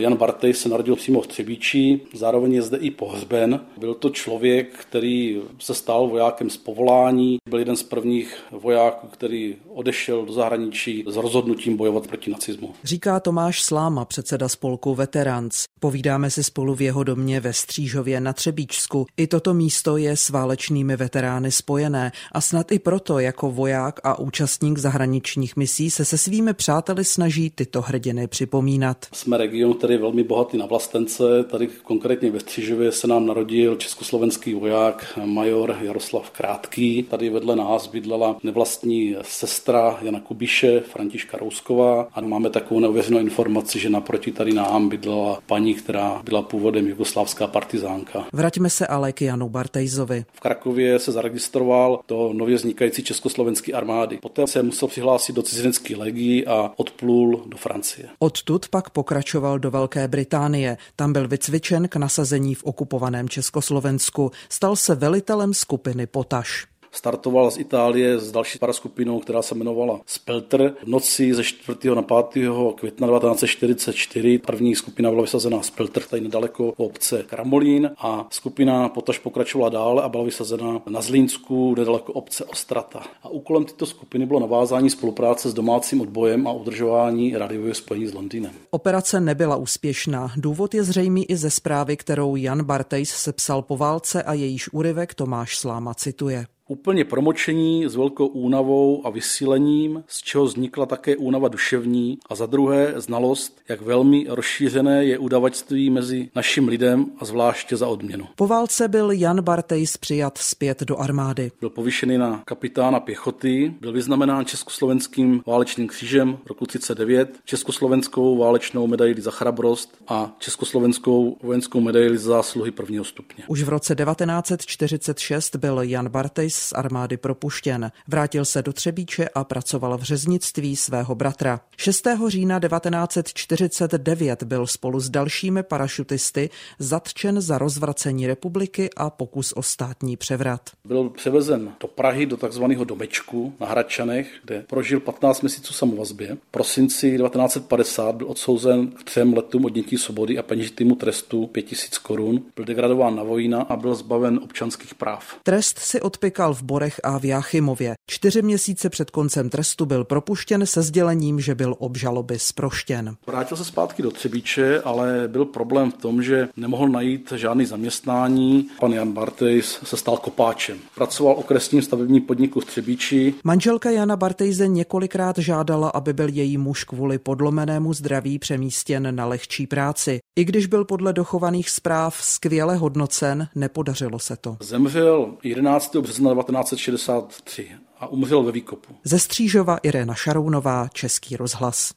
Jan Bartej se narodil přímo v Třebíči, zároveň je zde i pohřben. Byl to člověk, který se stal vojákem z povolání, byl jeden z prvních vojáků, který odešel do zahraničí s rozhodnutím bojovat proti nacismu. Říká Tomáš Sláma, předseda spolku Veterans. Povídáme si spolu v jeho domě ve Střížově na Třebíčsku. I toto místo je s válečnými veterány spojené a snad i proto jako voják a účastník zahraničních misí se se svými přáteli snaží tyto hrdiny připomínat. Jsme region, který je velmi bohatý na vlastence. Tady konkrétně ve Střížově se nám narodil československý voják major Jaroslav Krátký. Tady vedle nás bydlela nevlastní sestra Jana Kubiše, Františka Rousková a máme takovou neuvěřenou informaci, že naproti tady nám bydlela paní, která byla původem jugoslávská partizánka. Vraťme se ale k Janu Bartejzovi. V Krakově se zaregistroval do nově vznikající československé armády. Poté se musel přihlásit do cizinecké legii a odplul do Francie. Odtud pak pokračoval do Velké Británie. Tam byl vycvičen k nasazení v okupovaném Československu. Stal se velitelem skupiny Potaš startoval z Itálie s další paraskupinou, která se jmenovala Spelter. V noci ze 4. na 5. května 1944 první skupina byla vysazena Spelter, tady nedaleko obce Kramolín a skupina potaž pokračovala dále a byla vysazena na Zlínsku, nedaleko obce Ostrata. A úkolem této skupiny bylo navázání spolupráce s domácím odbojem a udržování radiového spojení s Londýnem. Operace nebyla úspěšná. Důvod je zřejmý i ze zprávy, kterou Jan Bartejs sepsal po válce a jejíž úryvek Tomáš Sláma cituje úplně promočení s velkou únavou a vysílením, z čeho vznikla také únava duševní a za druhé znalost, jak velmi rozšířené je udavačství mezi naším lidem a zvláště za odměnu. Po válce byl Jan Bartejs přijat zpět do armády. Byl povyšený na kapitána pěchoty, byl vyznamenán československým válečným křížem roku 39, československou válečnou medaili za chrabrost a československou vojenskou medaili za zásluhy prvního stupně. Už v roce 1946 byl Jan Bartejs z armády propuštěn. Vrátil se do Třebíče a pracoval v řeznictví svého bratra. 6. října 1949 byl spolu s dalšími parašutisty zatčen za rozvracení republiky a pokus o státní převrat. Byl převezen do Prahy do takzvaného domečku na Hradčanech, kde prožil 15 měsíců samovazbě. V prosinci 1950 byl odsouzen k třem letům odnětí svobody a peněžitému trestu 5000 korun. Byl degradován na vojna a byl zbaven občanských práv. Trest si odpykal v Borech a v Jáchymově. Čtyři měsíce před koncem trestu byl propuštěn se sdělením, že byl obžaloby zproštěn. Vrátil se zpátky do Třebíče, ale byl problém v tom, že nemohl najít žádný zaměstnání. Pan Jan Bartejs se stal kopáčem. Pracoval okresním stavebním podniku v Třebíči. Manželka Jana Bartejze několikrát žádala, aby byl její muž kvůli podlomenému zdraví přemístěn na lehčí práci. I když byl podle dochovaných zpráv skvěle hodnocen, nepodařilo se to. Zemřel 11. března 1963 a umřel ve výkopu. Ze Střížova Irena Šarounová, Český rozhlas.